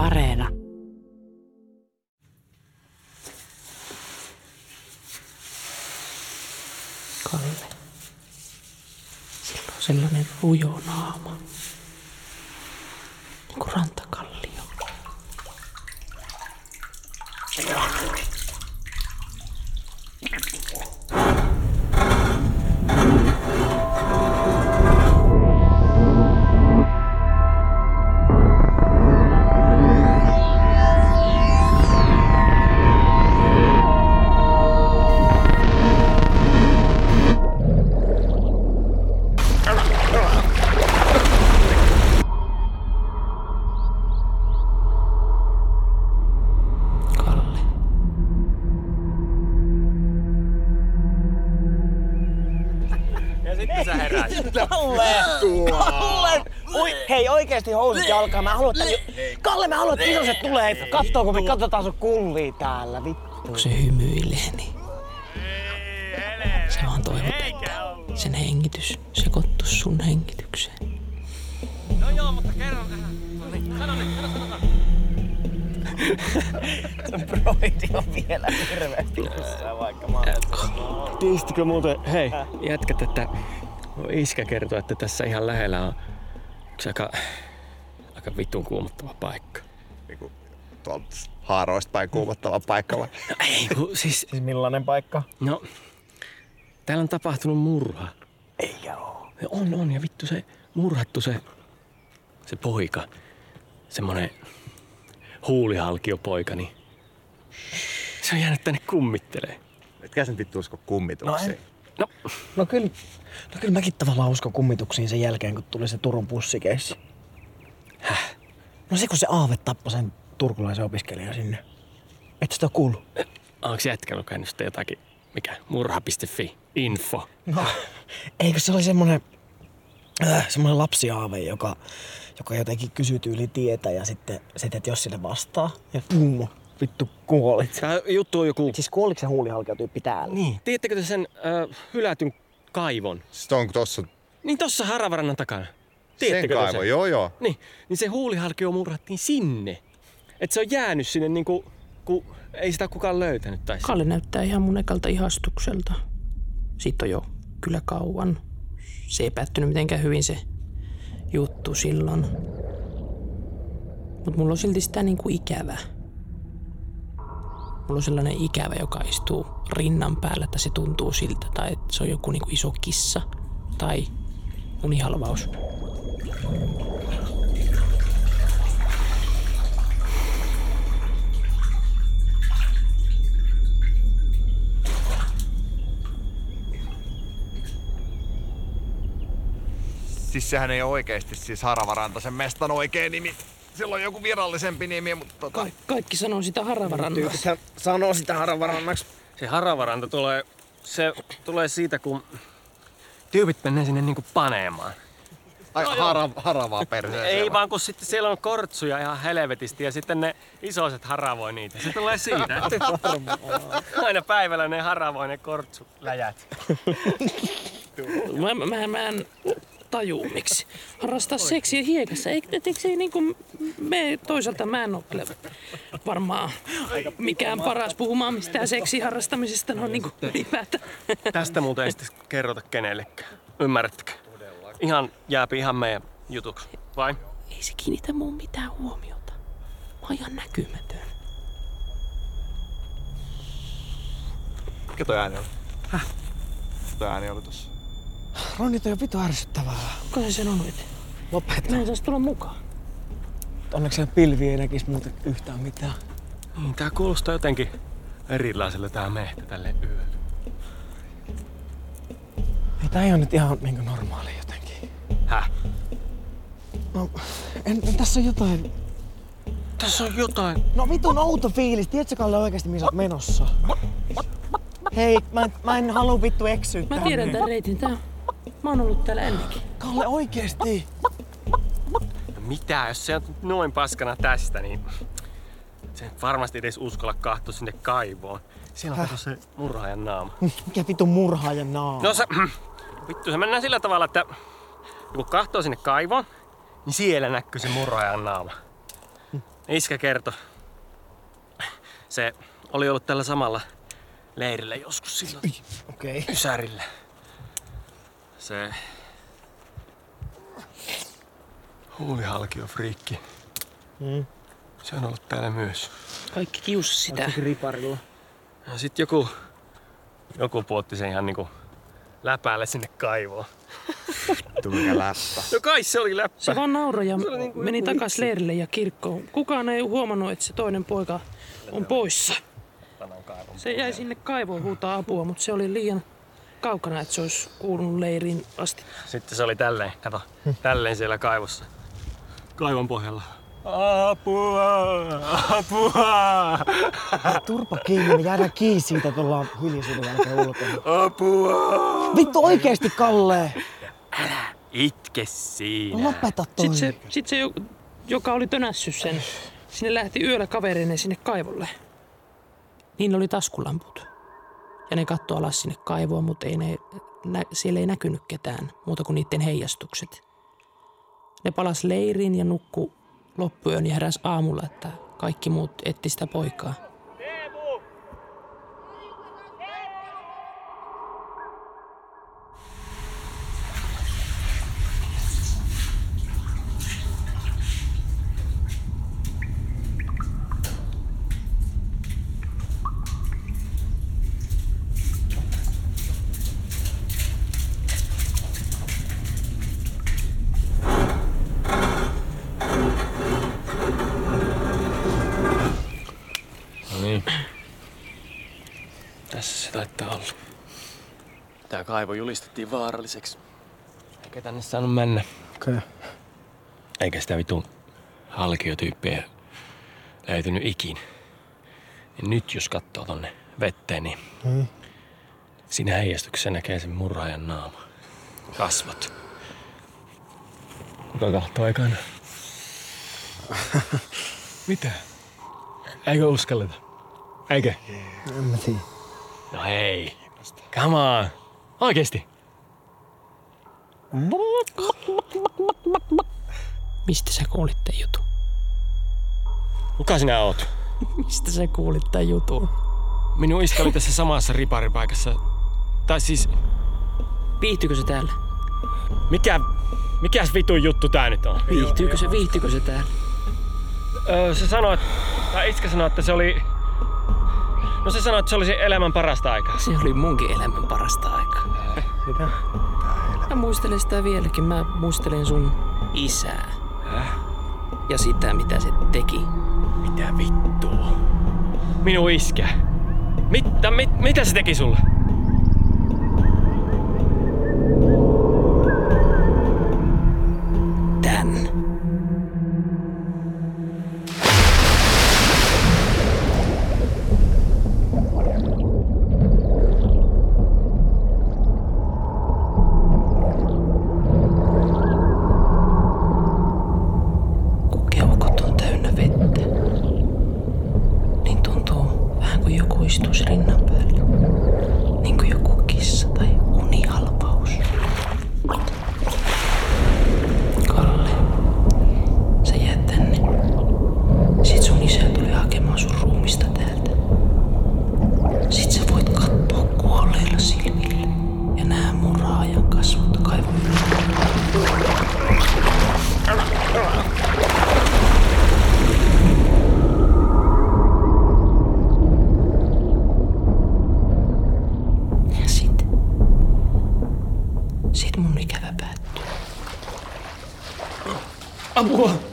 Areena. Kalle. Sillä on sellainen rujo naama. Niin kuin rantakallio. Kalle. Sitten sä heräät. Kalle! Kalle! Oi, hei oikeesti housut jalkaan. Mä haluan, että... Kalle, mä haluan, että isoset tulee. Kattoo, kun me katsotaan sun kullia täällä. Vittu. Kun se hymyilee, niin se vaan toivot, että sen hengitys sekoittuisi sun hengitykseen. No joo, mutta kerro tähän. No niin, sano nyt, sano, sano, sano. Sun broidi on vielä hirveästi jossain, vaikka mä oon... Tiistikö muuten, hei, jätkät, että iskä kertoo, että tässä ihan lähellä on yksi aika, aika vitun kuumottava paikka. Niinku tuolta haaroista päin kuumottava paikka vai? No ei, kun siis, Siis millainen paikka? no, täällä on tapahtunut murha. Eikä oo. Ja On, on, ja vittu se murhattu se, se poika, semmonen huulihalkiopoika, niin se on jäänyt tänne kummittelee. Etkä sen vittu usko kummituksiin. No No, No kyllä, no kyllä mäkin tavallaan uskon kummituksiin sen jälkeen, kun tuli se Turun pussikeissi. Häh? No se, kun se Aave tappoi sen turkulaisen opiskelijan sinne. Et sitä ole kuullut? onko jätkä lukenut sitä jotakin, mikä, murha.fi, info? No, eikö se oli semmonen, äh, semmonen lapsiaave, joka, joka jotenkin kysyy tyyli tietä ja sitten, sitten että jos sille vastaa, ja kummo, vittu kuolit. Tämä juttu on joku... Siis kuoliko se huulihalkeutyyppi täällä? Niin, tiedättekö te sen äh, hylätyn kaivon? Sitten onko tossa Niin tossa Haravarannan takana. sen Tiedättekö te kaivo? Joo, joo. Niin, niin se huulihalkio murhattiin sinne. Et se on jäänyt sinne niinku, kun ei sitä kukaan löytänyt. Tai Kalle näyttää ihan mun ekalta ihastukselta. Siitä on jo kyllä kauan. Se ei päättynyt mitenkään hyvin se juttu silloin. Mutta mulla on silti sitä niinku ikävä. Mulla on sellainen ikävä, joka istuu rinnan päällä, että se tuntuu siltä. Tai että se on joku niinku iso kissa. Tai unihalvaus. Siis sehän ei ole oikeesti siis Haravaranta sen mestan oikea nimi. Sillä on joku virallisempi nimi, mutta tota... Ka- kaikki sanoo sitä Haravarannasta. Tyypithän sanoo sitä haravarannaksi. Se Haravaranta tulee, se tulee siitä, kun tyypit menee sinne niinku paneemaan. Ai, hara, haravaa perseeseen. Ei vaan kun sitten siellä on kortsuja ihan helvetisti ja sitten ne isoiset haravoi niitä. Se tulee siitä. Aina päivällä ne haravoi ne kortsuläjät. Mä, mä, mä en taju, miksi harrastaa seksiä hiekassa. Eikö, et, eikö se ei niinku me toisaalta mä en ole kyllä varmaan mikään paras puhumaan mistään seksiharrastamisesta no niinku ylipäätään. Tästä muuten ei sitten kerrota kenellekään. Ymmärrättekö? Ihan jääpi ihan meidän jutuksi. Vai? Ei se kiinnitä muun mitään huomiota. Mä oon ihan näkymätön. Mikä toi ääni oli? Häh? Toi ääni oli tossa. Ronni, toi on vitu ärsyttävää. Kuka se sanoit? Lopeta. Mä en saisi tulla mukaan. Onneksi siellä pilvi ei näkisi muuta yhtään mitään. Niin, tää kuulostaa jotenkin erilaiselle tää mehtä tälle yölle. Ei tää ei oo nyt ihan niinku normaali jotenkin. Häh? No, en, en tässä on jotain... Tässä on jotain. No vitun outo fiilis. Tiedätkö Kalle oikeesti missä oot menossa? Hei, mä, en- mä en halua vittu eksyä Mä tiedän tän reitin. Tää, mä oon ollut täällä ennenkin. Kalle oikeesti. No mitä, jos se on noin paskana tästä, niin se varmasti edes uskalla kahtua sinne kaivoon. Siellä on se murhaajan naama. Mikä vitun murhaajan naama? No se, vittu se mennään sillä tavalla, että kun kahtoo sinne kaivoon, niin siellä näkyy se murhaajan naama. Iskä kertoi. Se oli ollut tällä samalla leirillä joskus silloin Okei. Okay. Ysärillä. Se... Huulihalkio friikki. Mm. Se on ollut täällä myös. Kaikki kiusasi sitä. Sitä. riparilla. Ja sit joku... Joku puotti sen ihan niinku läpäälle sinne kaivoon. Mikä läppä. No kai se oli läppä. Se vaan nauroi ja niinku meni takas leirille ja kirkkoon. Kukaan ei huomannut, että se toinen poika on poissa. Se jäi sinne kaivoon huutaa apua, mutta se oli liian kaukana, että se olisi kuulunut leiriin asti. Sitten se oli tälleen, kato, tälleen siellä kaivossa. Kaivon pohjalla. Apua! Apua! Turpa kiinni, me jäädään kiinni siitä, että ollaan hiljaisuuden jälkeen ulkona. Apua! Vittu oikeesti, Kalle! Itke siinä. Lopeta toi. Sitten se, sit se jo- joka oli tönässyt sen, sinne lähti yöllä kaverineen sinne kaivolle. Niin oli taskulamput. Ja ne katsoi alas sinne kaivoon, mutta ei ne, nä, siellä ei näkynyt ketään muuta kuin niiden heijastukset. Ne palas leiriin ja nukku loppuyön ja heräs aamulla, että kaikki muut etti sitä poikaa. No niin. Tässä se taittaa olla. Tää kaivo julistettiin vaaralliseksi. Eikä tänne saanut mennä. Okei. Okay. Eikä sitä vitun halkiotyyppiä löytynyt ikin. Ja nyt jos katsoo tonne vetteen, niin Mm. siinä heijastuksessa näkee sen murhaajan naama. Kasvot. Kuka kahtoo ekana? Mitä? Eikö uskalleta? Eikö? En mä tiedä. No hei. Come on. Oikeesti. Mistä sä kuulit tämän jutun? Kuka sinä oot? Mistä sä kuulit tämän jutun? Minun iskä oli tässä samassa riparipaikassa. Tai siis, Viihtyykö se täällä? mikä, mikäs vitun juttu tää nyt on? Viihtyykö se, viihtyykö se täällä? Öö, se sanoi, että, tai iskä sanoi, että se oli... No se sanoi, että se oli se elämän parasta aikaa. Se oli munkin elämän parasta aikaa. Mitä? Mä muistelen sitä vieläkin. Mä muistelen sun isää. Ja sitä, mitä se teki. Mitä vittua? Minun iskä. Mitä, mit, mitä se teki sulle? Sit mun ikävä päättyy. Apua!